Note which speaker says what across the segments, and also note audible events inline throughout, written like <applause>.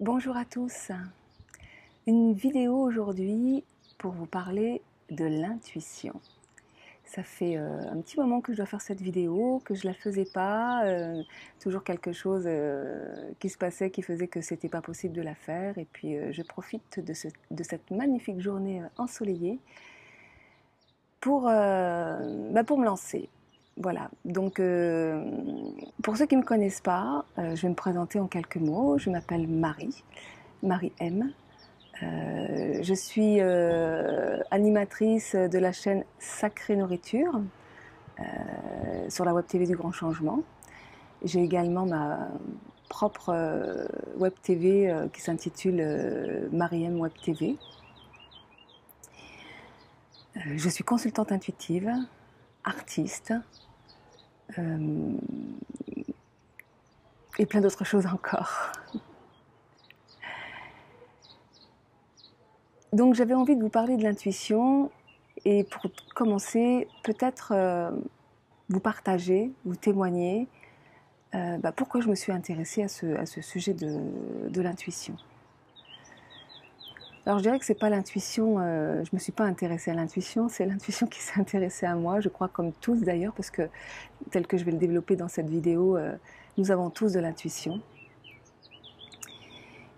Speaker 1: Bonjour à tous. Une vidéo aujourd'hui pour vous parler de l'intuition. Ça fait euh, un petit moment que je dois faire cette vidéo, que je la faisais pas, euh, toujours quelque chose euh, qui se passait qui faisait que c'était pas possible de la faire. Et puis je profite de, cette magnifique journée ensoleillée pour, bah, pour me lancer. Voilà, donc pour ceux qui ne me connaissent pas, je vais me présenter en quelques mots. Je m'appelle Marie, Marie M. Euh, je suis euh, animatrice de la chaîne Sacrée Nourriture euh, sur la web TV du Grand Changement. J'ai également ma propre web TV qui s'intitule Mariem Web TV. je suis consultante intuitive, artiste et plein d'autres choses encore. Donc j'avais envie de vous parler de l'intuition et pour commencer, peut-être euh, vous partager, vous témoigner euh, bah, pourquoi je me suis intéressée à ce, sujet de, l'intuition. Alors je dirais que c'est pas l'intuition, euh, je me suis pas intéressée à l'intuition, c'est l'intuition qui s'est intéressée à moi, je crois comme tous d'ailleurs, parce que tel que je vais le développer dans cette vidéo, nous avons tous de l'intuition.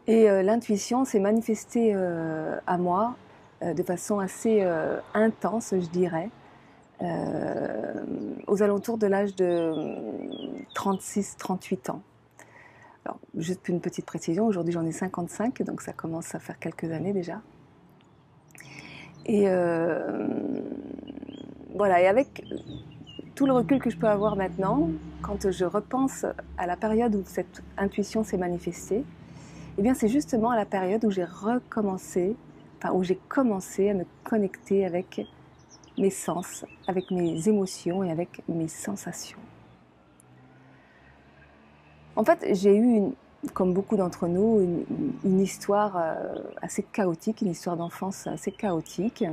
Speaker 1: Et euh, l'intuition s'est manifestée euh, à moi euh, de façon assez intense, je dirais, aux alentours de l'âge de 36-38 ans. Juste une petite précision, aujourd'hui j'en ai 55, donc ça commence à faire quelques années déjà. Et voilà, et avec tout le recul que je peux avoir maintenant, quand je repense à la période où cette intuition s'est manifestée, eh bien, c'est justement à la période où j'ai recommencé, enfin, où j'ai commencé à me connecter avec mes sens, avec mes émotions et avec mes sensations. En fait, j'ai eu, comme beaucoup d'entre nous, une, histoire euh, assez chaotique, une histoire d'enfance assez chaotique.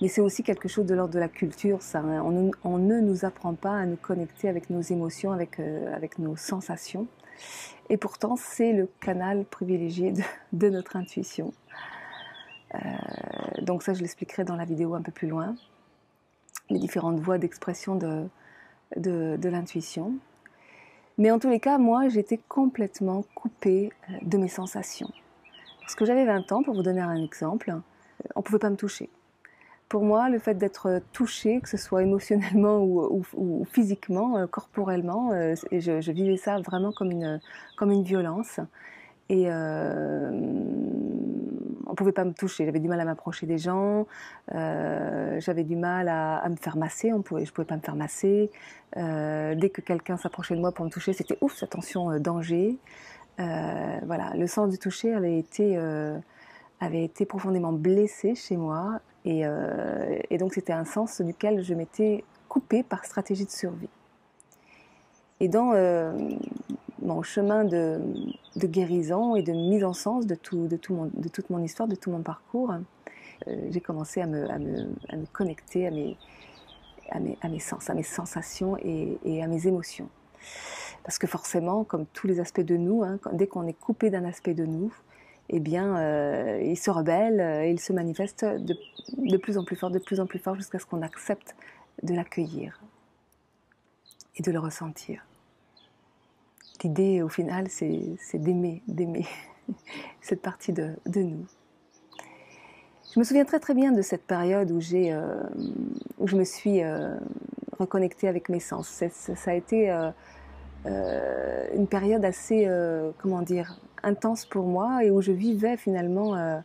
Speaker 1: Mais c'est aussi quelque chose de l'ordre de la culture, ça. On, ne nous apprend pas à nous connecter avec nos émotions, avec, euh, nos sensations. Et pourtant, c'est le canal privilégié de, notre intuition. Euh, donc ça, je l'expliquerai dans la vidéo un peu plus loin. Les différentes voies d'expression de, de, l'intuition. Mais en tous les cas, moi, j'étais complètement coupée euh, de mes sensations. Parce que j'avais 20 ans, pour vous donner un exemple, on ne pouvait pas me toucher pour moi, le fait d'être touché, que ce soit émotionnellement ou, physiquement, euh, corporellement, euh, je, vivais ça vraiment comme une, comme une violence. Et euh, on pouvait pas me toucher. J'avais du mal à m'approcher des gens. Euh, j'avais du mal à, me faire masser. On pouvait, je pouvais pas me faire masser. dès que quelqu'un s'approchait de moi pour me toucher, c'était ouf, attention, danger. voilà, le sens du toucher avait été avait été profondément blessé chez moi euh, et, donc c'était un sens duquel je m'étais coupée par stratégie de survie. Et dans euh, mon chemin de, guérison et de mise en sens de, toute mon histoire, de tout mon parcours, euh, j'ai commencé à me, connecter à mes, sens, à mes sensations et, à mes émotions. Parce que forcément, comme tous les aspects de nous, hein, dès qu'on est coupé d'un aspect de nous, eh bien, euh, il se rebelle euh, il se manifeste de, plus en plus fort, de plus en plus fort, jusqu'à ce qu'on accepte de l'accueillir et de le ressentir. L'idée, au final, c'est d'aimer, d'aimer <laughs> cette partie de, nous. Je me souviens très très bien de cette période où, euh, où je me suis reconnectée avec mes sens. Ça, a été une période assez, comment dire, intense pour moi et où je vivais finalement euh,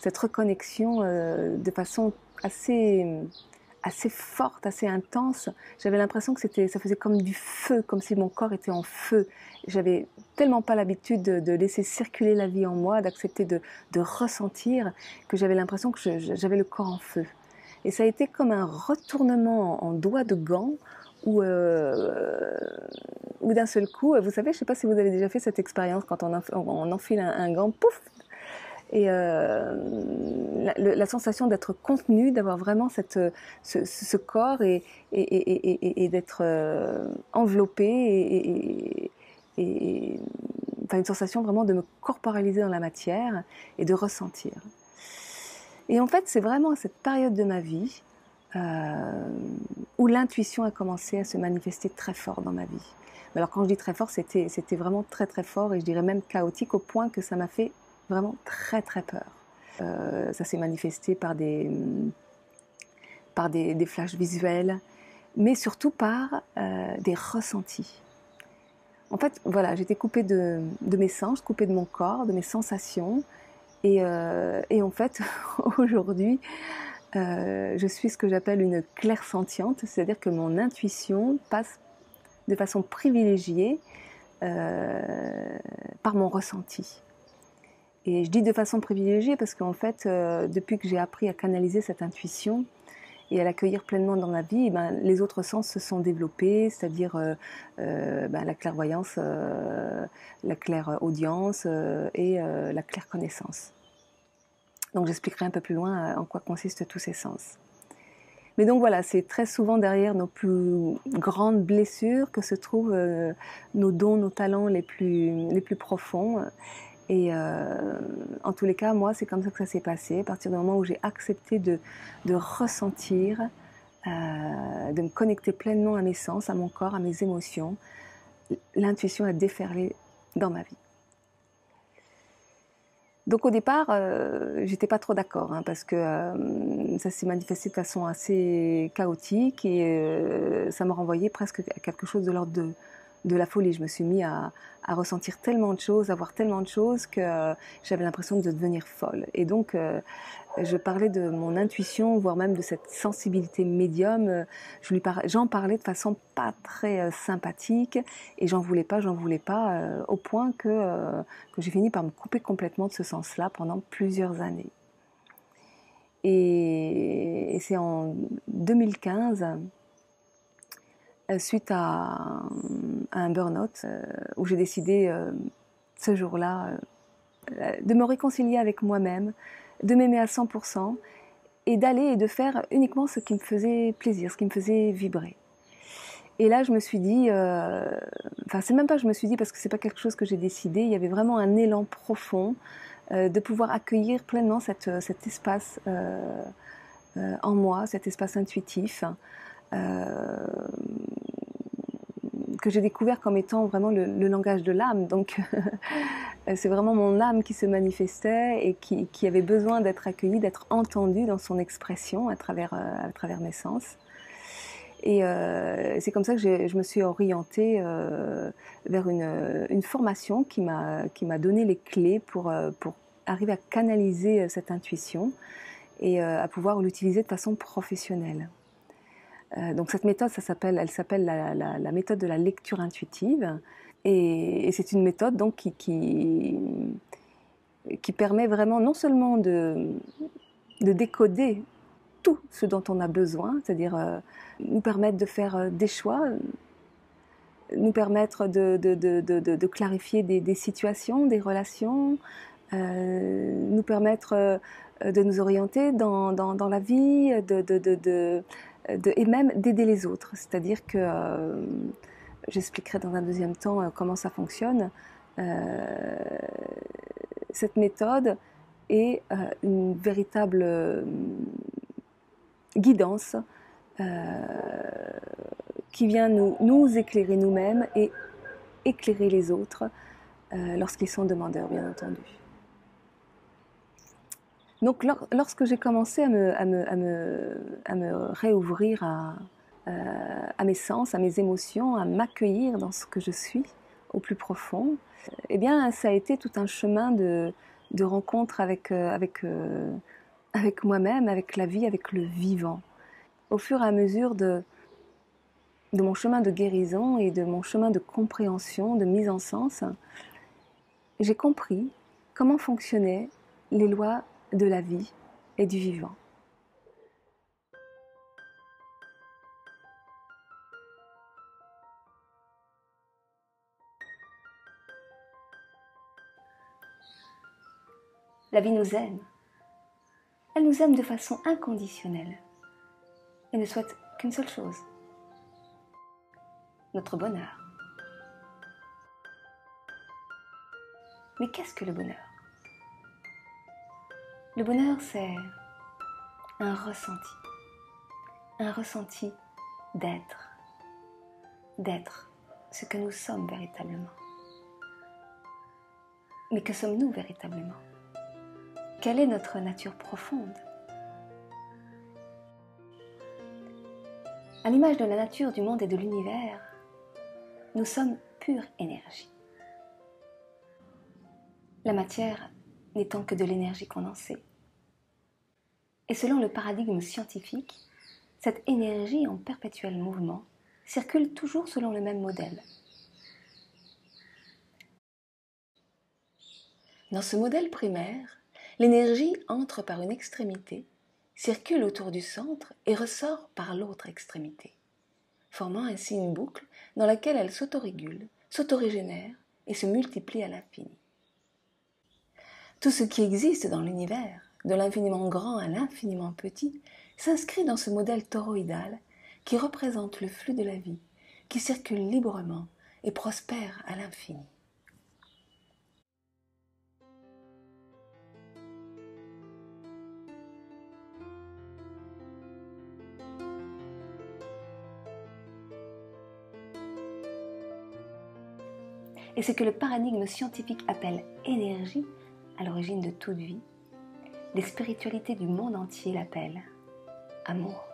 Speaker 1: cette reconnexion euh, de façon assez assez forte, assez intense. J'avais l'impression que c'était, ça faisait comme du feu, comme si mon corps était en feu. J'avais tellement pas l'habitude de, laisser circuler la vie en moi, d'accepter de, ressentir, que j'avais l'impression que j'avais le corps en feu. Et ça a été comme un retournement en, doigt de gant où, euh, ou d'un seul coup, vous savez, je ne sais pas si vous avez déjà fait cette expérience quand on, enfile un, gant, pouf et euh, la, sensation d'être contenu, d'avoir vraiment cette, ce, corps et, d'être euh, enveloppé et, enfin une sensation vraiment de me corporaliser dans la matière et de ressentir. Et en fait, c'est vraiment à cette période de ma vie euh, où l'intuition a commencé à se manifester très fort dans ma vie. Alors quand je dis très fort, c'était vraiment très très fort et je dirais même chaotique au point que ça m'a fait vraiment très très peur. Euh, ça s'est manifesté par des, par des, des, flashs visuels, mais surtout par euh, des ressentis. En fait, voilà, j'étais coupée de, de, mes sens, coupée de mon corps, de mes sensations. Et, euh, et en fait, <laughs> aujourd'hui, je suis ce que j'appelle une clairsentiente, c'est-à-dire que mon intuition passe de façon privilégiée par mon ressenti. Et je dis de façon privilégiée parce qu'en fait, euh, depuis que j'ai appris à canaliser cette intuition et à l'accueillir pleinement dans ma vie, ben, les autres sens se sont développés, c'est-à-dire euh, ben, la clairvoyance, la claire audience et la claire connaissance. Donc j'expliquerai un peu plus loin en quoi consistent tous ces sens. Mais donc voilà, c'est très souvent derrière nos plus grandes blessures que se trouvent euh, nos dons, nos talents les plus, les plus profonds. Et euh, en tous les cas, moi, c'est comme ça que ça s'est passé. À partir du moment où j'ai accepté de, ressentir, euh, de me connecter pleinement à mes sens, à mon corps, à mes émotions, l'intuition a déferlé dans ma vie. Donc au départ, euh, j'étais pas trop d'accord hein, parce que euh, ça s'est manifesté de façon assez chaotique et ça m'a renvoyé presque à quelque chose de l'ordre de, de la folie. Je me suis mis à, ressentir tellement de choses, à voir tellement de choses que euh, j'avais l'impression de devenir folle. Et donc, euh, je parlais de mon intuition, voire même de cette sensibilité médium. Euh, je lui j'en parlais de façon pas très sympathique et j'en voulais pas, j'en voulais pas, au point que, que j'ai fini par me couper complètement de ce sens-là pendant plusieurs années. Et, c'est en 2015 euh, suite à, un burn-out euh, où j'ai décidé euh, ce jour-là de me réconcilier avec moi-même, de m'aimer à 100% et d'aller et de faire uniquement ce qui me faisait plaisir, ce qui me faisait vibrer. Et là, je me suis dit, euh, enfin, c'est même pas je me suis dit parce que c'est pas quelque chose que j'ai décidé. Il y avait vraiment un élan profond euh, de pouvoir accueillir pleinement cet espace euh, en moi, cet espace intuitif, euh, que j'ai découvert comme étant vraiment le, le langage de l'âme. Donc, c'est vraiment mon âme qui se manifestait et qui, qui avait besoin d'être accueillie, d'être entendue dans son expression à travers, euh, à travers mes sens. Et euh, c'est comme ça que je me suis orientée euh, vers une, une, formation qui m'a donné les clés pour pour arriver à canaliser cette intuition et à pouvoir l'utiliser de façon professionnelle. Euh, donc cette méthode, ça s'appelle, elle s'appelle la, méthode de la lecture intuitive, et, c'est une méthode donc qui, qui, permet vraiment non seulement de, de décoder tout ce dont on a besoin, c'est-à-dire euh, nous permettre de faire euh, des choix, nous permettre de, de, de, clarifier des, situations, des relations, nous permettre de nous orienter dans, dans, dans la vie, de, et même d'aider les autres. C'est-à-dire que euh, j'expliquerai dans un deuxième temps euh, comment ça fonctionne. Euh, cette méthode est une véritable guidance qui vient nous éclairer nous-mêmes et éclairer les autres lorsqu'ils sont demandeurs, bien entendu. Donc lorsque j'ai commencé à me, réouvrir à, euh, à, mes sens, à mes émotions, à m'accueillir dans ce que je suis au plus profond, eh bien ça a été tout un chemin de, de rencontre avec, euh, euh, moi-même, avec la vie, avec le vivant. Au fur et à mesure de mon chemin de guérison et de mon chemin de compréhension, de mise en sens, j'ai compris comment fonctionnaient les lois de la vie et du vivant. La vie nous aime. Elle nous aime de façon inconditionnelle et ne souhaite qu'une seule chose, notre bonheur. Mais qu'est-ce que le bonheur? Le bonheur, c'est un ressenti. Un ressenti d'être. D'être ce que nous sommes véritablement. Mais que sommes-nous véritablement? Quelle est notre nature profonde? À l'image de la nature, du monde et de l'univers, nous sommes pure énergie. La matière n'étant que de l'énergie condensée. Et selon le paradigme scientifique, cette énergie en perpétuel mouvement circule toujours selon le même modèle. Dans ce modèle primaire, l'énergie entre par une extrémité, circule autour du centre et ressort par l'autre extrémité, formant ainsi une boucle dans laquelle elle s'autorégule, s'autorégénère et se multiplie à l'infini. Tout ce qui existe dans l'univers, de l'infiniment grand à l'infiniment petit, s'inscrit dans ce modèle toroïdal qui représente le flux de la vie, qui circule librement et prospère à l'infini. Et ce que le paradigme scientifique appelle énergie, à l'origine de toute vie, les spiritualités du monde entier l'appellent amour.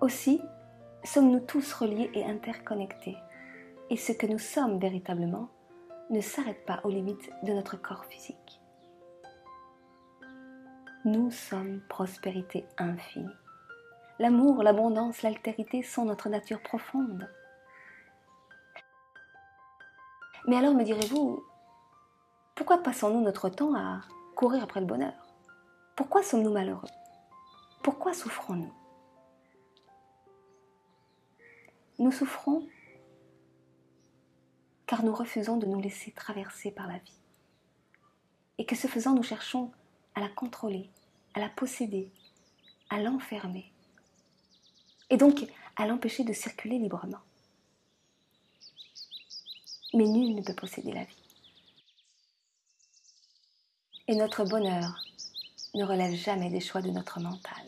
Speaker 1: Aussi, sommes-nous tous reliés et interconnectés, et ce que nous sommes véritablement ne s'arrête pas aux limites de notre corps physique. Nous sommes prospérité infinie. L'amour, l'abondance, l'altérité sont notre nature profonde. Mais alors me direz-vous, pourquoi passons-nous notre temps à courir après le bonheur? Pourquoi sommes-nous malheureux? Pourquoi souffrons-nous? Nous souffrons car nous refusons de nous laisser traverser par la vie. Et que ce faisant, nous cherchons à la contrôler, à la posséder, à l'enfermer, et donc à l'empêcher de circuler librement. Mais nul ne peut posséder la vie. Et notre bonheur ne relève jamais des choix de notre mental.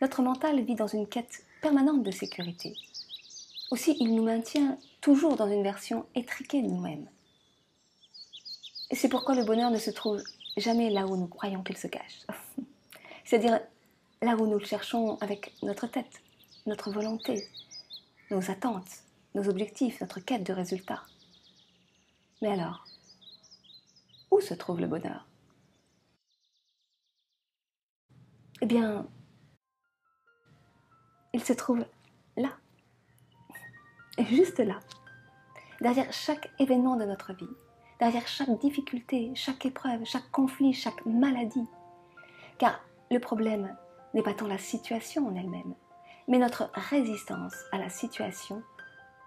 Speaker 1: Notre mental vit dans une quête permanente de sécurité. Aussi, il nous maintient toujours dans une version étriquée de nous-mêmes. C'est pourquoi le bonheur ne se trouve jamais là où nous croyons qu'il se cache. <laughs> C'est-à-dire là où nous le cherchons avec notre tête, notre volonté, nos attentes, nos objectifs, notre quête de résultats. Mais alors, où se trouve le bonheur? Eh bien, il se trouve là, et juste là, derrière chaque événement de notre vie, derrière chaque difficulté, chaque épreuve, chaque conflit, chaque maladie. Car le problème n'est pas tant la situation en elle-même, mais notre résistance à la situation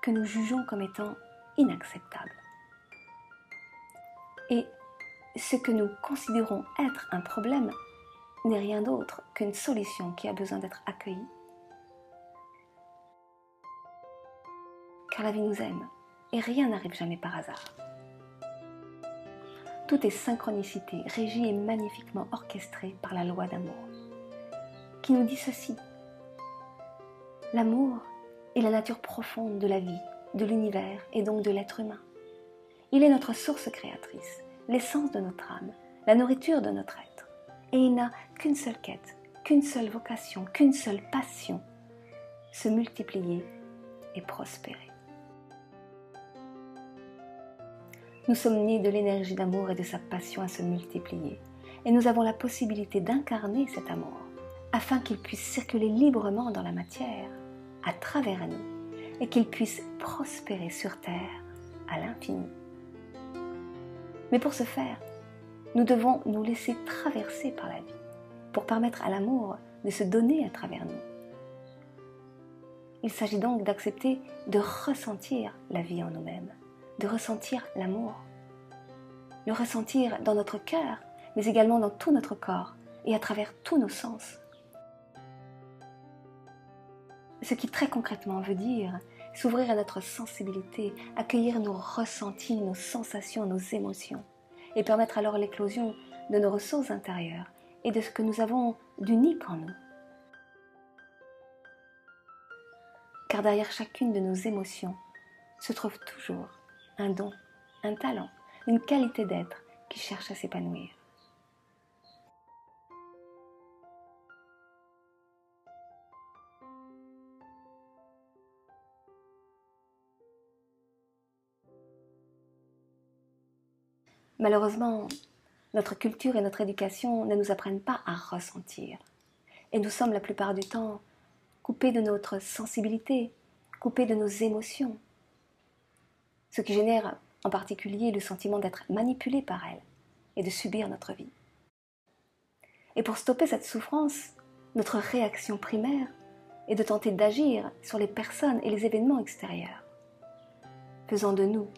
Speaker 1: que nous jugeons comme étant inacceptable. Et ce que nous considérons être un problème n'est rien d'autre qu'une solution qui a besoin d'être accueillie. Car la vie nous aime et rien n'arrive jamais par hasard. Tout est synchronicité, régie et magnifiquement orchestré par la loi d'amour, qui nous dit ceci. L'amour est la nature profonde de la vie, de l'univers et donc de l'être humain. Il est notre source créatrice, l'essence de notre âme, la nourriture de notre être. Et il n'a qu'une seule quête, qu'une seule vocation, qu'une seule passion, se multiplier et prospérer. Nous sommes nés de l'énergie d'amour et de sa passion à se multiplier. Et nous avons la possibilité d'incarner cet amour afin qu'il puisse circuler librement dans la matière, à travers nous, et qu'il puisse prospérer sur Terre à l'infini. Mais pour ce faire, nous devons nous laisser traverser par la vie, pour permettre à l'amour de se donner à travers nous. Il s'agit donc d'accepter de ressentir la vie en nous-mêmes de ressentir l'amour. Le ressentir dans notre cœur, mais également dans tout notre corps, et à travers tous nos sens. Ce qui très concrètement veut dire s'ouvrir à notre sensibilité, accueillir nos ressentis, nos sensations, nos émotions, et permettre alors l'éclosion de nos ressources intérieures et de ce que nous avons d'unique en nous. Car derrière chacune de nos émotions se trouve toujours un don, un talent, une qualité d'être qui cherche à s'épanouir. Malheureusement, notre culture et notre éducation ne nous apprennent pas à ressentir. Et nous sommes la plupart du temps coupés de notre sensibilité, coupés de nos émotions. Ce qui génère en particulier le sentiment d'être manipulé par elles et de subir notre vie. Et pour stopper cette souffrance, notre réaction primaire est de tenter d'agir sur les personnes et les événements extérieurs, faisant de nous,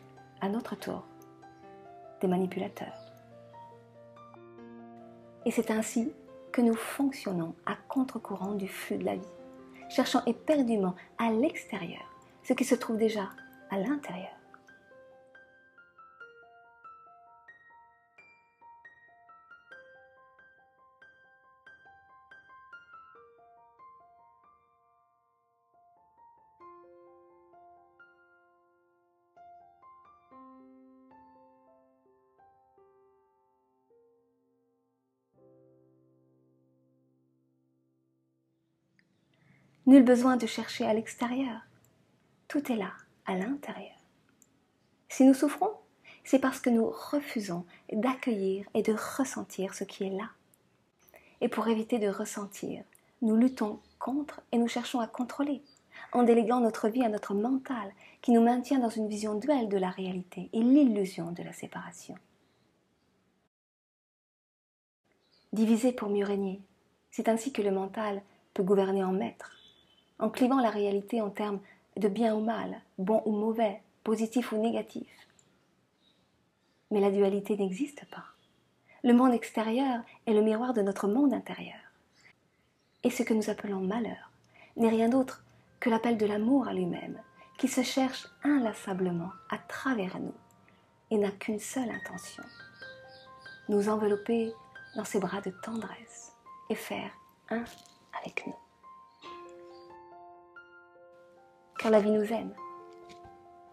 Speaker 1: à notre tour, manipulateurs. Et c'est ainsi que nous fonctionnons à contre-courant du flux de la vie, cherchant éperdument à l'extérieur ce qui se trouve déjà à l'intérieur. Nul besoin de chercher à l'extérieur. Tout est là, à l'intérieur. Si nous souffrons, c'est parce que nous refusons d'accueillir et de ressentir ce qui est là. Et pour éviter de ressentir, nous luttons contre et nous cherchons à contrôler, en déléguant notre vie à notre mental qui nous maintient dans une vision duelle de la réalité et l'illusion de la séparation. Diviser pour mieux régner, c'est ainsi que le mental peut gouverner en maître en clivant la réalité en termes de bien ou mal, bon ou mauvais, positif ou négatif. Mais la dualité n'existe pas. Le monde extérieur est le miroir de notre monde intérieur. Et ce que nous appelons malheur n'est rien d'autre que l'appel de l'amour à lui-même, qui se cherche inlassablement à travers nous et n'a qu'une seule intention, nous envelopper dans ses bras de tendresse et faire un avec nous. La vie nous aime.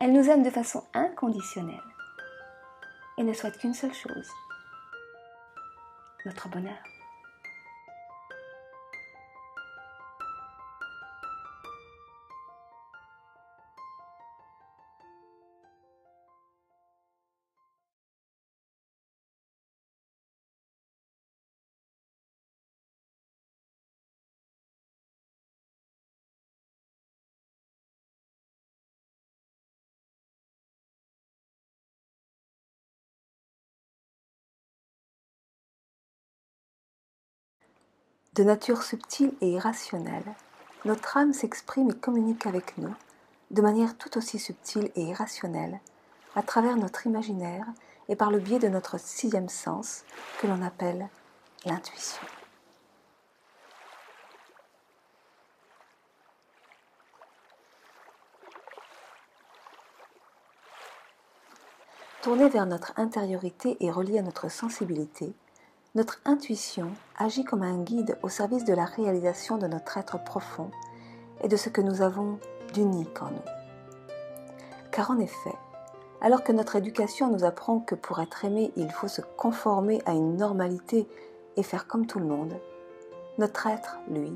Speaker 1: Elle nous aime de façon inconditionnelle et ne souhaite qu'une seule chose, notre bonheur. De nature subtile et irrationnelle, notre âme s'exprime et communique avec nous de manière tout aussi subtile et irrationnelle à travers notre imaginaire et par le biais de notre sixième sens que l'on appelle l'intuition. Tournée vers notre intériorité et reliée à notre sensibilité, notre intuition agit comme un guide au service de la réalisation de notre être profond et de ce que nous avons d'unique en nous. Car en effet, alors que notre éducation nous apprend que pour être aimé, il faut se conformer à une normalité et faire comme tout le monde, notre être, lui,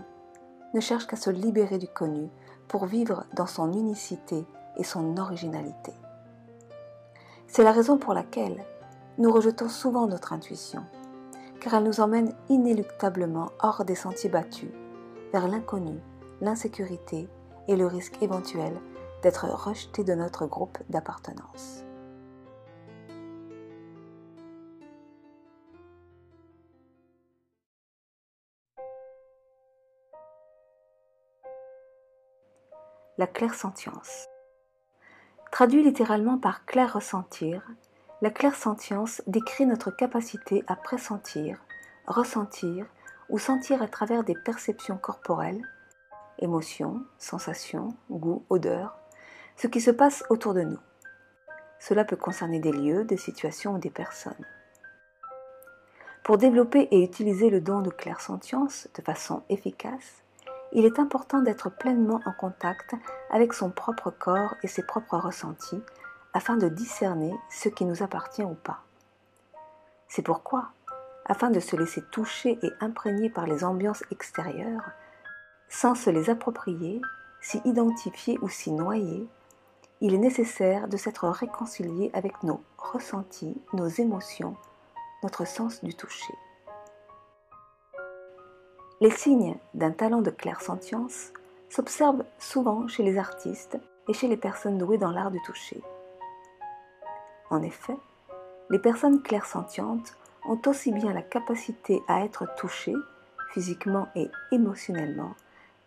Speaker 1: ne cherche qu'à se libérer du connu pour vivre dans son unicité et son originalité. C'est la raison pour laquelle nous rejetons souvent notre intuition car elle nous emmène inéluctablement hors des sentiers battus, vers l'inconnu, l'insécurité et le risque éventuel d'être rejeté de notre groupe d'appartenance. La clairsentience. Traduit littéralement par clair ressentir, la clairsentience décrit notre capacité à pressentir, ressentir ou sentir à travers des perceptions corporelles, émotions, sensations, goûts, odeurs, ce qui se passe autour de nous. Cela peut concerner des lieux, des situations ou des personnes. Pour développer et utiliser le don de clairsentience de façon efficace, il est important d'être pleinement en contact avec son propre corps et ses propres ressentis afin de discerner ce qui nous appartient ou pas. C'est pourquoi, afin de se laisser toucher et imprégner par les ambiances extérieures, sans se les approprier, s'y identifier ou s'y noyer, il est nécessaire de s'être réconcilié avec nos ressentis, nos émotions, notre sens du toucher. Les signes d'un talent de clairsentience s'observent souvent chez les artistes et chez les personnes douées dans l'art du toucher. En effet, les personnes clairsentientes ont aussi bien la capacité à être touchées physiquement et émotionnellement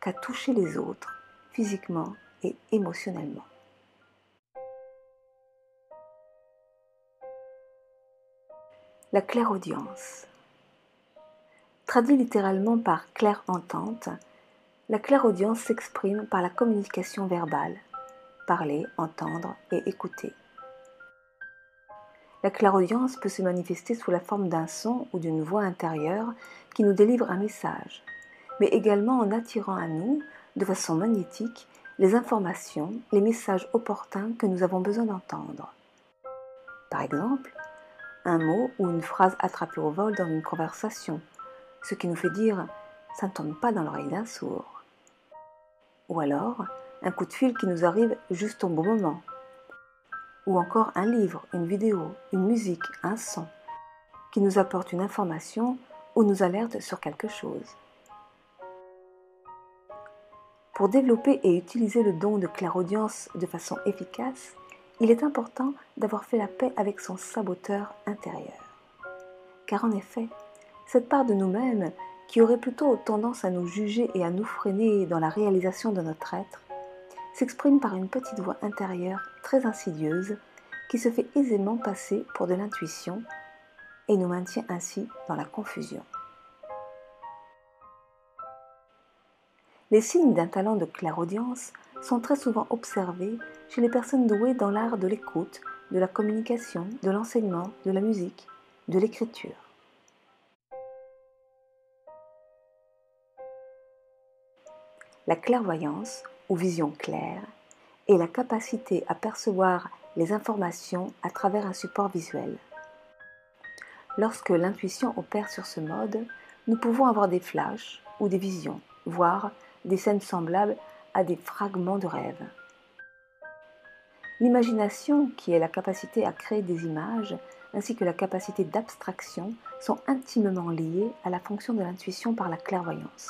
Speaker 1: qu'à toucher les autres physiquement et émotionnellement. La clairaudience. Traduit littéralement par claire entente, la clairaudience s'exprime par la communication verbale, parler, entendre et écouter. La clairaudience peut se manifester sous la forme d'un son ou d'une voix intérieure qui nous délivre un message, mais également en attirant à nous, de façon magnétique, les informations, les messages opportuns que nous avons besoin d'entendre. Par exemple, un mot ou une phrase attrapée au vol dans une conversation, ce qui nous fait dire ça ne tombe pas dans l'oreille d'un sourd. Ou alors, un coup de fil qui nous arrive juste au bon moment, ou encore un livre, une vidéo, une musique, un son, qui nous apporte une information ou nous alerte sur quelque chose. Pour développer et utiliser le don de clairaudience de façon efficace, il est important d'avoir fait la paix avec son saboteur intérieur. Car en effet, cette part de nous-mêmes qui aurait plutôt tendance à nous juger et à nous freiner dans la réalisation de notre être, s'exprime par une petite voix intérieure très insidieuse qui se fait aisément passer pour de l'intuition et nous maintient ainsi dans la confusion. Les signes d'un talent de clairaudience sont très souvent observés chez les personnes douées dans l'art de l'écoute, de la communication, de l'enseignement, de la musique, de l'écriture. La clairvoyance ou vision claire est la capacité à percevoir les informations à travers un support visuel. Lorsque l'intuition opère sur ce mode, nous pouvons avoir des flashs ou des visions, voire des scènes semblables à des fragments de rêve. L'imagination, qui est la capacité à créer des images, ainsi que la capacité d'abstraction, sont intimement liées à la fonction de l'intuition par la clairvoyance.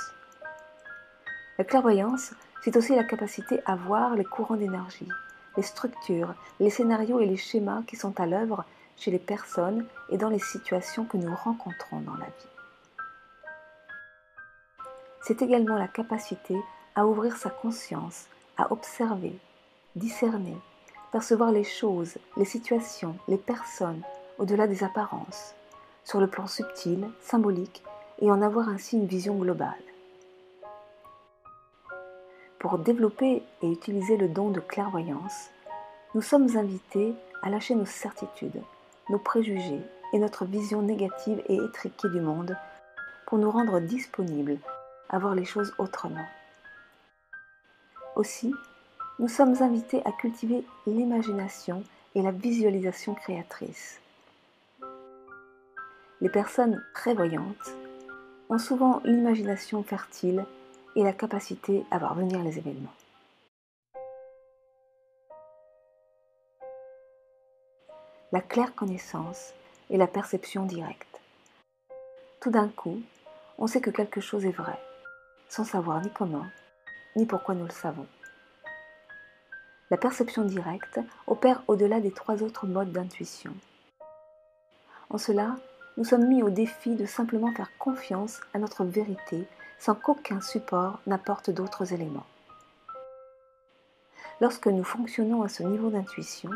Speaker 1: La clairvoyance c'est aussi la capacité à voir les courants d'énergie, les structures, les scénarios et les schémas qui sont à l'œuvre chez les personnes et dans les situations que nous rencontrons dans la vie. C'est également la capacité à ouvrir sa conscience, à observer, discerner, percevoir les choses, les situations, les personnes au-delà des apparences, sur le plan subtil, symbolique, et en avoir ainsi une vision globale. Pour développer et utiliser le don de clairvoyance, nous sommes invités à lâcher nos certitudes, nos préjugés et notre vision négative et étriquée du monde pour nous rendre disponibles à voir les choses autrement. Aussi, nous sommes invités à cultiver l'imagination et la visualisation créatrice. Les personnes prévoyantes ont souvent l'imagination fertile et la capacité à voir venir les événements. La claire connaissance et la perception directe. Tout d'un coup, on sait que quelque chose est vrai, sans savoir ni comment, ni pourquoi nous le savons. La perception directe opère au-delà des trois autres modes d'intuition. En cela, nous sommes mis au défi de simplement faire confiance à notre vérité sans qu'aucun support n'apporte d'autres éléments. Lorsque nous fonctionnons à ce niveau d'intuition,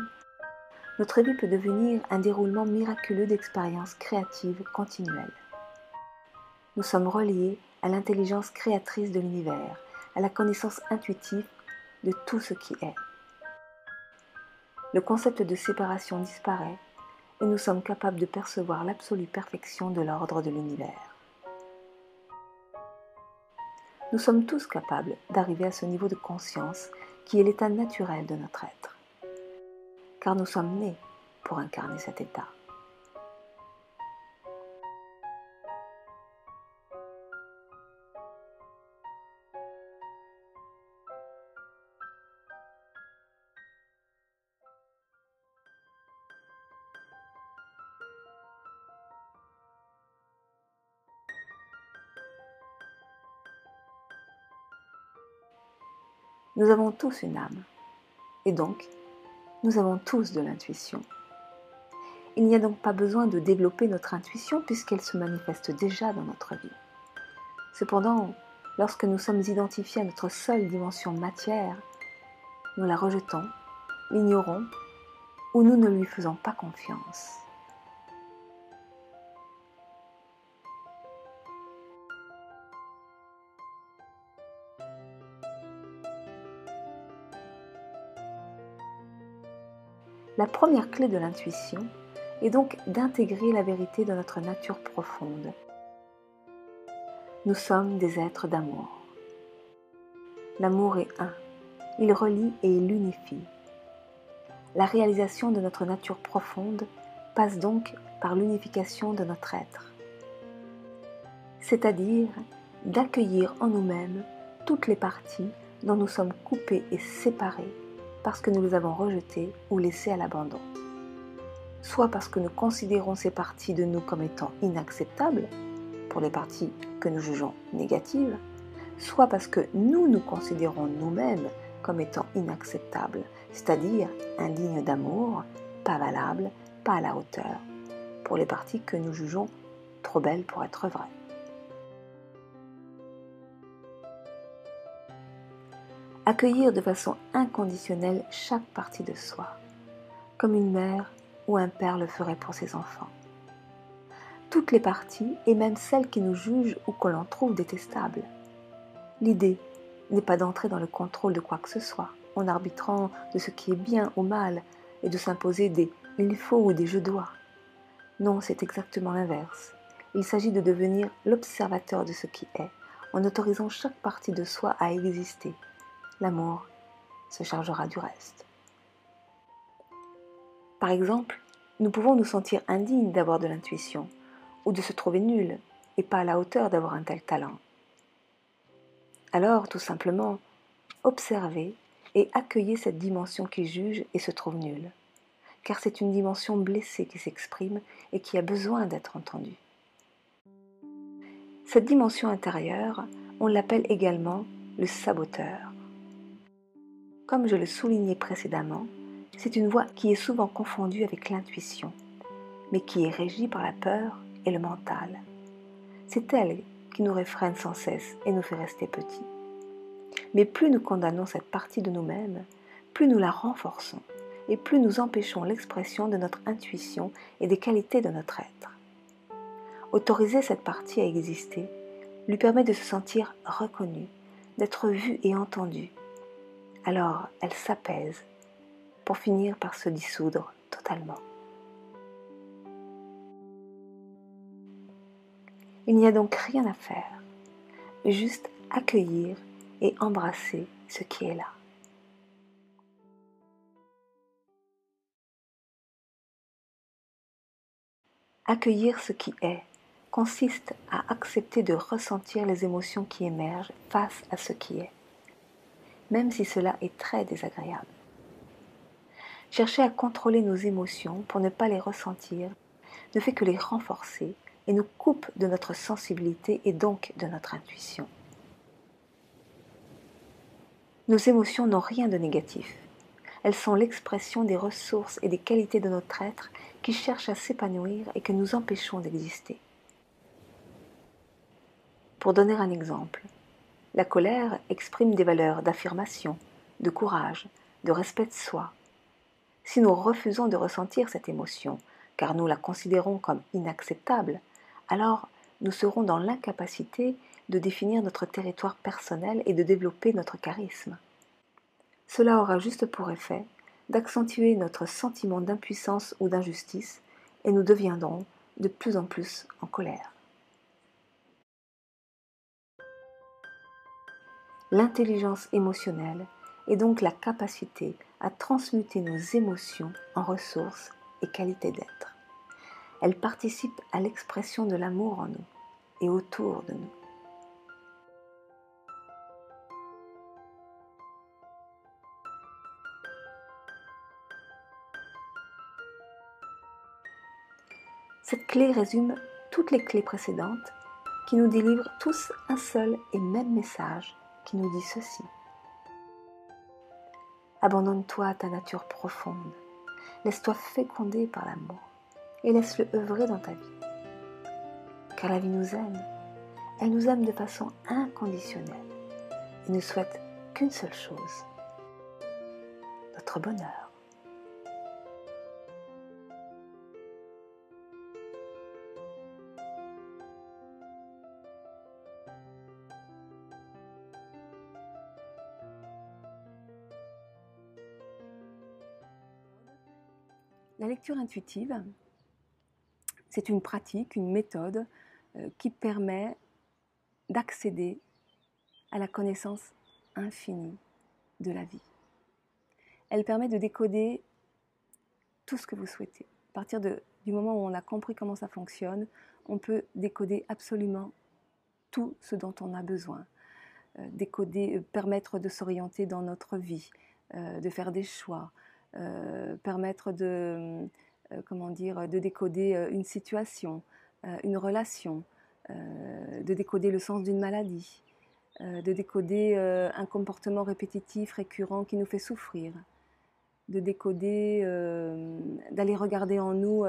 Speaker 1: notre vie peut devenir un déroulement miraculeux d'expériences créatives continuelles. Nous sommes reliés à l'intelligence créatrice de l'univers, à la connaissance intuitive de tout ce qui est. Le concept de séparation disparaît et nous sommes capables de percevoir l'absolue perfection de l'ordre de l'univers. Nous sommes tous capables d'arriver à ce niveau de conscience qui est l'état naturel de notre être, car nous sommes nés pour incarner cet état. Nous avons tous une âme. Et donc, nous avons tous de l'intuition. Il n'y a donc pas besoin de développer notre intuition puisqu'elle se manifeste déjà dans notre vie. Cependant, lorsque nous sommes identifiés à notre seule dimension matière, nous la rejetons, l'ignorons ou nous ne lui faisons pas confiance. La première clé de l'intuition est donc d'intégrer la vérité de notre nature profonde. Nous sommes des êtres d'amour. L'amour est un, il relie et il unifie. La réalisation de notre nature profonde passe donc par l'unification de notre être, c'est-à-dire d'accueillir en nous-mêmes toutes les parties dont nous sommes coupés et séparés parce que nous les avons rejetés ou laissés à l'abandon. Soit parce que nous considérons ces parties de nous comme étant inacceptables, pour les parties que nous jugeons négatives, soit parce que nous nous considérons nous-mêmes comme étant inacceptables, c'est-à-dire indignes d'amour, pas valables, pas à la hauteur, pour les parties que nous jugeons trop belles pour être vraies. Accueillir de façon inconditionnelle chaque partie de soi, comme une mère ou un père le ferait pour ses enfants. Toutes les parties, et même celles qui nous jugent ou que l'on trouve détestables. L'idée n'est pas d'entrer dans le contrôle de quoi que ce soit, en arbitrant de ce qui est bien ou mal, et de s'imposer des il faut ou des je dois. Non, c'est exactement l'inverse. Il s'agit de devenir l'observateur de ce qui est, en autorisant chaque partie de soi à exister, l'amour se chargera du reste. Par exemple, nous pouvons nous sentir indignes d'avoir de l'intuition ou de se trouver nuls et pas à la hauteur d'avoir un tel talent. Alors, tout simplement, observez et accueillez cette dimension qui juge et se trouve nulle, car c'est une dimension blessée qui s'exprime et qui a besoin d'être entendue. Cette dimension intérieure, on l'appelle également le saboteur. Comme je le soulignais précédemment, c'est une voix qui est souvent confondue avec l'intuition, mais qui est régie par la peur et le mental. C'est elle qui nous réfrène sans cesse et nous fait rester petits. Mais plus nous condamnons cette partie de nous-mêmes, plus nous la renforçons et plus nous empêchons l'expression de notre intuition et des qualités de notre être. Autoriser cette partie à exister lui permet de se sentir reconnue, d'être vue et entendue, alors elle s'apaise pour finir par se dissoudre totalement. Il n'y a donc rien à faire, juste accueillir et embrasser ce qui est là. Accueillir ce qui est consiste à accepter de ressentir les émotions qui émergent face à ce qui est même si cela est très désagréable. Chercher à contrôler nos émotions pour ne pas les ressentir ne fait que les renforcer et nous coupe de notre sensibilité et donc de notre intuition. Nos émotions n'ont rien de négatif. Elles sont l'expression des ressources et des qualités de notre être qui cherchent à s'épanouir et que nous empêchons d'exister. Pour donner un exemple, la colère exprime des valeurs d'affirmation, de courage, de respect de soi. Si nous refusons de ressentir cette émotion, car nous la considérons comme inacceptable, alors nous serons dans l'incapacité de définir notre territoire personnel et de développer notre charisme. Cela aura juste pour effet d'accentuer notre sentiment d'impuissance ou d'injustice et nous deviendrons de plus en plus en colère. L'intelligence émotionnelle est donc la capacité à transmuter nos émotions en ressources et qualités d'être. Elle participe à l'expression de l'amour en nous et autour de nous. Cette clé résume toutes les clés précédentes qui nous délivrent tous un seul et même message qui nous dit ceci. Abandonne-toi à ta nature profonde, laisse-toi féconder par l'amour et laisse-le œuvrer dans ta vie. Car la vie nous aime, elle nous aime de façon inconditionnelle et ne souhaite qu'une seule chose, notre bonheur. Lecture intuitive, c'est une pratique, une méthode euh, qui permet d'accéder à la connaissance infinie de la vie. Elle permet de décoder tout ce que vous souhaitez. À partir du moment où on a compris comment ça fonctionne, on peut décoder absolument tout ce dont on a besoin. Euh, décoder, euh, permettre de s'orienter dans notre vie, de faire des choix, permettre de, euh, comment dire, de décoder euh, une situation, une relation, de décoder le sens d'une maladie, de décoder un comportement répétitif, récurrent qui nous fait souffrir, de décoder, d'aller regarder en nous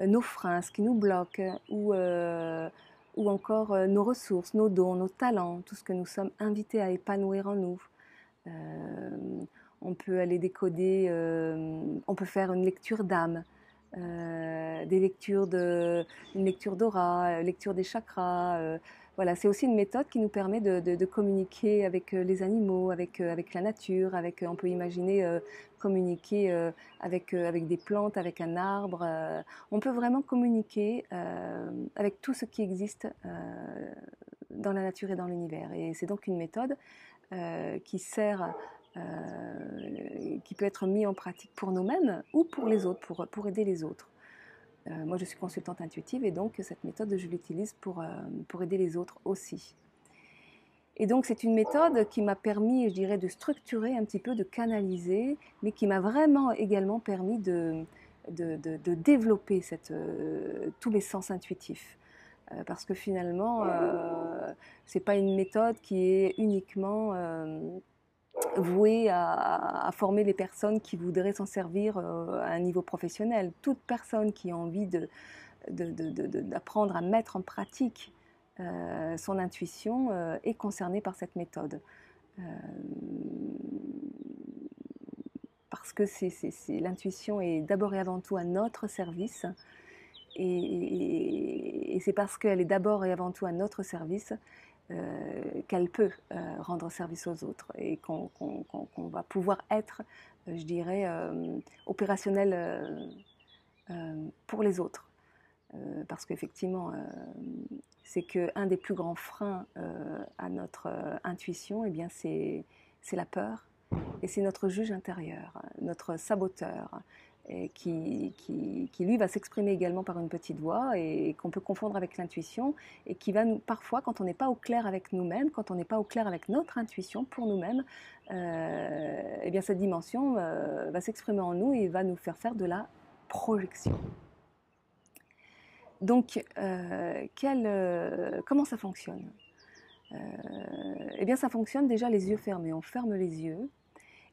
Speaker 1: nos freins, ce qui nous bloque, ou, ou encore nos ressources, nos dons, nos talents, tout ce que nous sommes invités à épanouir en nous on peut aller décoder, euh, on peut faire une lecture d'âme, euh, des lectures de, une lecture d'aura, euh, lecture des chakras. voilà, c'est aussi une méthode qui nous permet de, communiquer avec les animaux, avec, avec la nature, avec, on peut imaginer communiquer avec, avec des plantes, avec un arbre. on peut vraiment communiquer avec tout ce qui existe dans la nature et dans l'univers. Et c'est donc une méthode qui sert euh, qui peut être mis en pratique pour nous-mêmes ou pour les autres, pour, pour aider les autres. Euh, moi, je suis consultante intuitive et donc cette méthode, je l'utilise pour, euh, pour aider les autres aussi. Et donc, c'est une méthode qui m'a permis, je dirais, de structurer un petit peu, de canaliser, mais qui m'a vraiment également permis de, de, de, développer tous mes sens intuitifs. parce que finalement, euh, c'est pas une méthode qui est uniquement voué à, former les personnes qui voudraient s'en servir euh, à un niveau professionnel. Toute personne qui a envie d'apprendre à mettre en pratique euh, son intuition euh, est concernée par cette méthode. parce que l'intuition est d'abord et avant tout à notre service. et c'est parce qu'elle est d'abord et avant tout à notre service qu'elle peut euh, rendre service aux autres et qu'on va pouvoir être, euh, je dirais, opérationnel pour les autres. parce qu'effectivement, c'est qu'un des plus grands freins à notre intuition, eh bien, c'est la peur et c'est notre juge intérieur, notre saboteur, qui, lui va s'exprimer également par une petite voix et, qu'on peut confondre avec l'intuition et qui va parfois, quand on n'est pas au clair avec nous-mêmes, quand on n'est pas au clair avec notre intuition pour nous-mêmes, euh, eh bien cette dimension euh, va s'exprimer en nous et va nous faire faire de la projection. Donc, euh, comment ça fonctionne? Eh bien, ça fonctionne déjà les yeux fermés. On ferme les yeux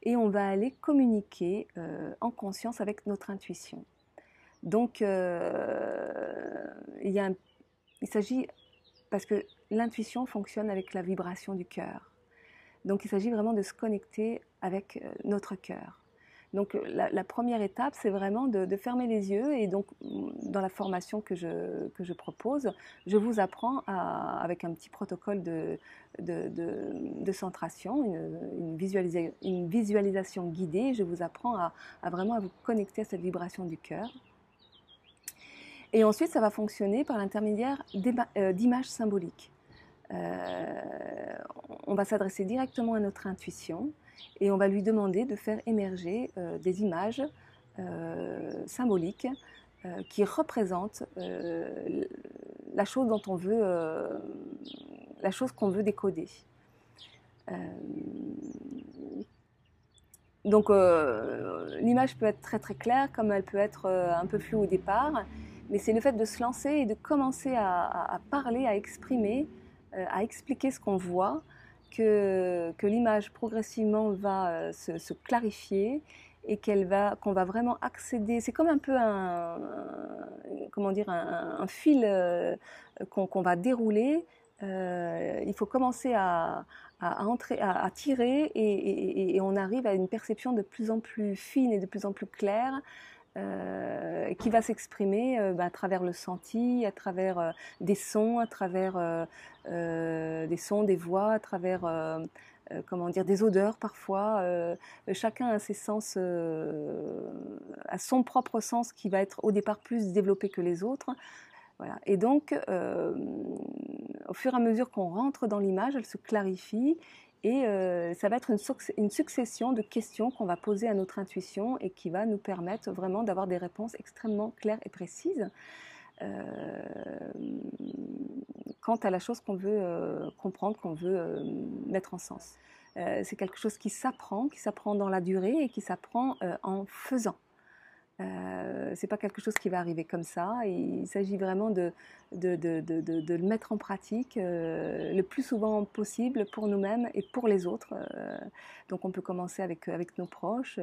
Speaker 1: et on va aller communiquer euh, en conscience avec notre intuition. Donc, euh, il, il s'agit, parce que l'intuition fonctionne avec la vibration du cœur. Donc, il s'agit vraiment de se connecter avec euh, notre cœur. Donc la, première étape, c'est vraiment de, fermer les yeux et donc dans la formation que je, que je propose, je vous apprends avec un petit protocole de, de, centration, une, visualisation guidée, je vous apprends à, vraiment à vous connecter à cette vibration du cœur. Et ensuite, ça va fonctionner par l'intermédiaire euh, d'images symboliques. Euh, on va s'adresser directement à notre intuition et on va lui demander de faire émerger euh, des images symboliques qui représentent la chose dont on veut, la chose qu'on veut décoder. donc l'image peut être très très claire comme elle peut être un peu floue au départ mais c'est le fait de se lancer et de commencer à, parler, à exprimer, euh, à expliquer ce qu'on voit, que, l'image progressivement va euh, se, clarifier et qu'elle va, qu'on va vraiment accéder. C'est comme un peu un, comment dire, un, fil euh, qu'on va dérouler. il faut commencer à, entrer, à, tirer et, on arrive à une perception de plus en plus fine et de plus en plus claire euh, qui va s'exprimer euh, bah, à travers le senti, à travers euh, des sons, à travers des sons, des voix, à travers comment dire des odeurs parfois. chacun a ses sens, a son propre sens qui va être au départ plus développé que les autres. Voilà. Et donc, au fur et à mesure qu'on rentre dans l'image, elle se clarifie et euh, ça va être une, succession de questions qu'on va poser à notre intuition et qui va nous permettre vraiment d'avoir des réponses extrêmement claires et précises euh, quant à la chose qu'on veut euh, comprendre, qu'on veut mettre en sens. c'est quelque chose qui s'apprend, qui s'apprend dans la durée et qui s'apprend en faisant. Euh, c'est pas quelque chose qui va arriver comme ça. Il s'agit vraiment de, le mettre en pratique euh, le plus souvent possible pour nous-mêmes et pour les autres. Euh, donc on peut commencer avec, nos proches,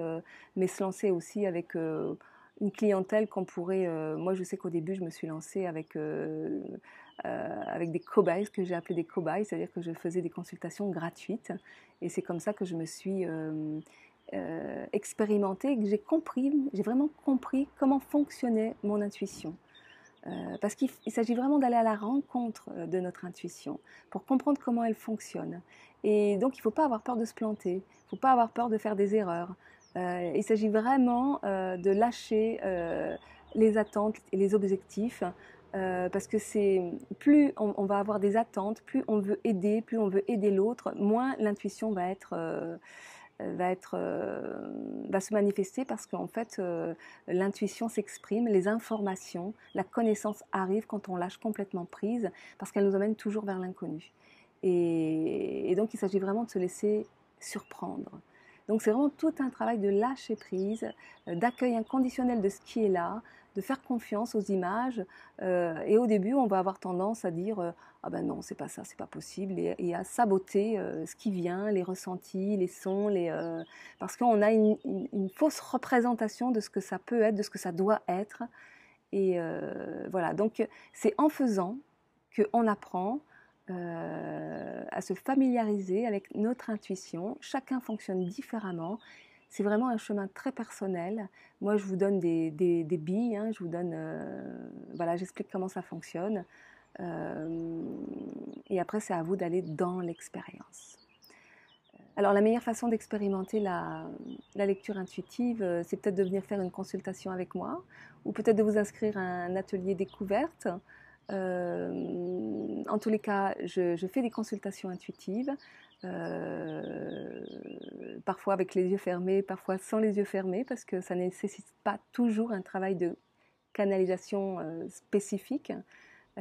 Speaker 1: mais se lancer aussi avec une clientèle qu'on pourrait... moi je sais qu'au début je me suis lancée avec, des cobayes, ce que j'ai appelé des cobayes, c'est-à-dire que je faisais des consultations gratuites. Et c'est comme ça que je me suis expérimenté, que j'ai compris, j'ai vraiment compris comment fonctionnait mon intuition. Euh, parce qu'il s'agit vraiment d'aller à la rencontre euh, de notre intuition pour comprendre comment elle fonctionne. Et donc il ne faut pas avoir peur de se planter, il ne faut pas avoir peur de faire des erreurs. il s'agit vraiment de lâcher les attentes et les objectifs parce que c'est plus on, va avoir des attentes, plus on veut aider, plus on veut aider l'autre, moins l'intuition va être euh, va, être, euh, va se manifester parce qu'en fait, euh, l'intuition s'exprime, les informations, la connaissance arrive quand on lâche complètement prise parce qu'elle nous emmène toujours vers l'inconnu. et, donc, il s'agit vraiment de se laisser surprendre. Donc c'est vraiment tout un travail de lâcher prise, euh, d'accueil inconditionnel de ce qui est là, de faire confiance aux images. Euh, et au début, on va avoir tendance à dire euh, ah ben non, c'est pas ça, c'est pas possible, et, à saboter ce qui vient, les ressentis, les sons, les parce qu'on a une, une, fausse représentation de ce que ça peut être, de ce que ça doit être. Et voilà, donc c'est en faisant qu'on apprend euh, à se familiariser avec notre intuition. Chacun fonctionne différemment. C'est vraiment un chemin très personnel. Moi, je vous donne des, billes, hein. je vous donne, euh, j'explique comment ça fonctionne. Euh, et après, c'est à vous d'aller dans l'expérience. Alors, la meilleure façon d'expérimenter la, lecture intuitive, c'est peut-être de venir faire une consultation avec moi, ou peut-être de vous inscrire à un atelier découverte. Euh, en tous les cas, je, fais des consultations intuitives, euh, parfois avec les yeux fermés, parfois sans les yeux fermés, parce que ça ne nécessite pas toujours un travail de canalisation euh, spécifique,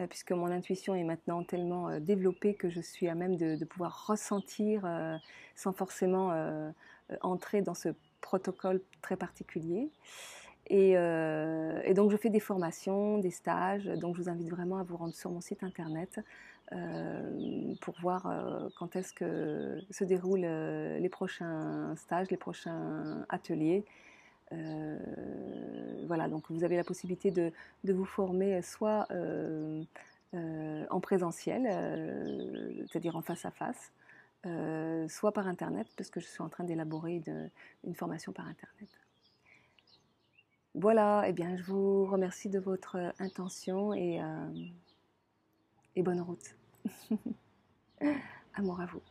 Speaker 1: puisque mon intuition est maintenant tellement développée que je suis à même de pouvoir ressentir sans forcément entrer dans ce protocole très particulier. Euh, et, donc je fais des formations, des stages, donc je vous invite vraiment à vous rendre sur mon site internet euh, pour voir euh, quand est-ce que se déroulent les prochains stages, les prochains ateliers. voilà, donc vous avez la possibilité de, vous former soit en présentiel, c'est-à-dire en face à face, soit par internet, parce que je suis en train d'élaborer une formation par internet. voilà, eh bien, je vous remercie de votre intention et bonne route. <laughs> Amour à vous.